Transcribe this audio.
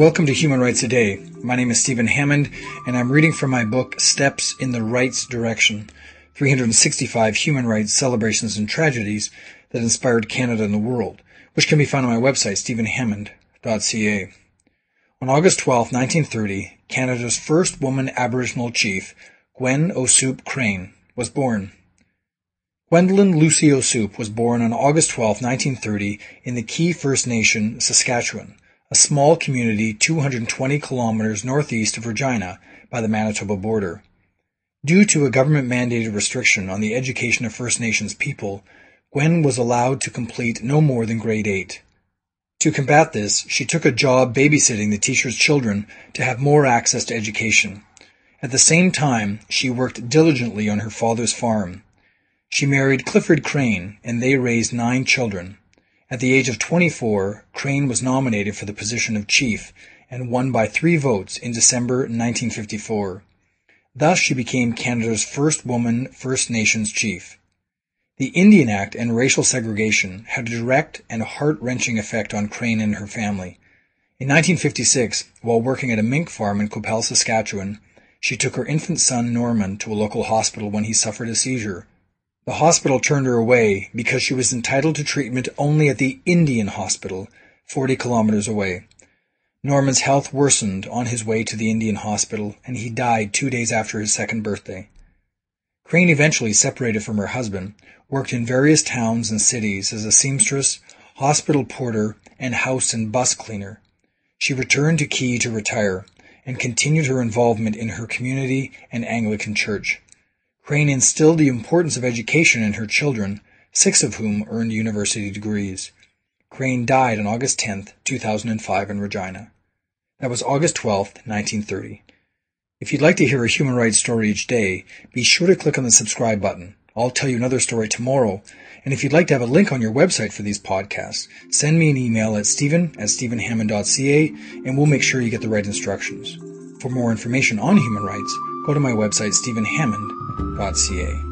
Welcome to Human Rights Today. My name is Stephen Hammond, and I'm reading from my book Steps in the Rights Direction 365 Human Rights Celebrations and Tragedies that Inspired Canada and the World, which can be found on my website, stephenhammond.ca. On August 12, 1930, Canada's first woman Aboriginal chief, Gwen O'Soup Crane, was born. Gwendolyn Lucy O'Soup was born on August 12, 1930, in the Key First Nation, Saskatchewan a small community 220 kilometers northeast of Regina by the Manitoba border. Due to a government-mandated restriction on the education of First Nations people, Gwen was allowed to complete no more than grade 8. To combat this, she took a job babysitting the teacher's children to have more access to education. At the same time, she worked diligently on her father's farm. She married Clifford Crane, and they raised nine children. At the age of 24, Crane was nominated for the position of chief and won by three votes in December 1954. Thus she became Canada's first woman First Nations chief. The Indian Act and racial segregation had a direct and heart-wrenching effect on Crane and her family. In 1956, while working at a mink farm in Qu'Appelle, Saskatchewan, she took her infant son Norman to a local hospital when he suffered a seizure. The hospital turned her away because she was entitled to treatment only at the Indian Hospital, 40 kilometers away. Norman's health worsened on his way to the Indian Hospital, and he died two days after his second birthday. Crane eventually separated from her husband, worked in various towns and cities as a seamstress, hospital porter, and house and bus cleaner. She returned to Key to retire, and continued her involvement in her community and Anglican Church. Crane instilled the importance of education in her children, six of whom earned university degrees. Crane died on August 10, 2005 in Regina. That was August 12, 1930. If you'd like to hear a human rights story each day, be sure to click on the subscribe button. I'll tell you another story tomorrow. And if you'd like to have a link on your website for these podcasts, send me an email at stephen at stephenhammond.ca and we'll make sure you get the right instructions. For more information on human rights, go to my website, stephenhammond.ca.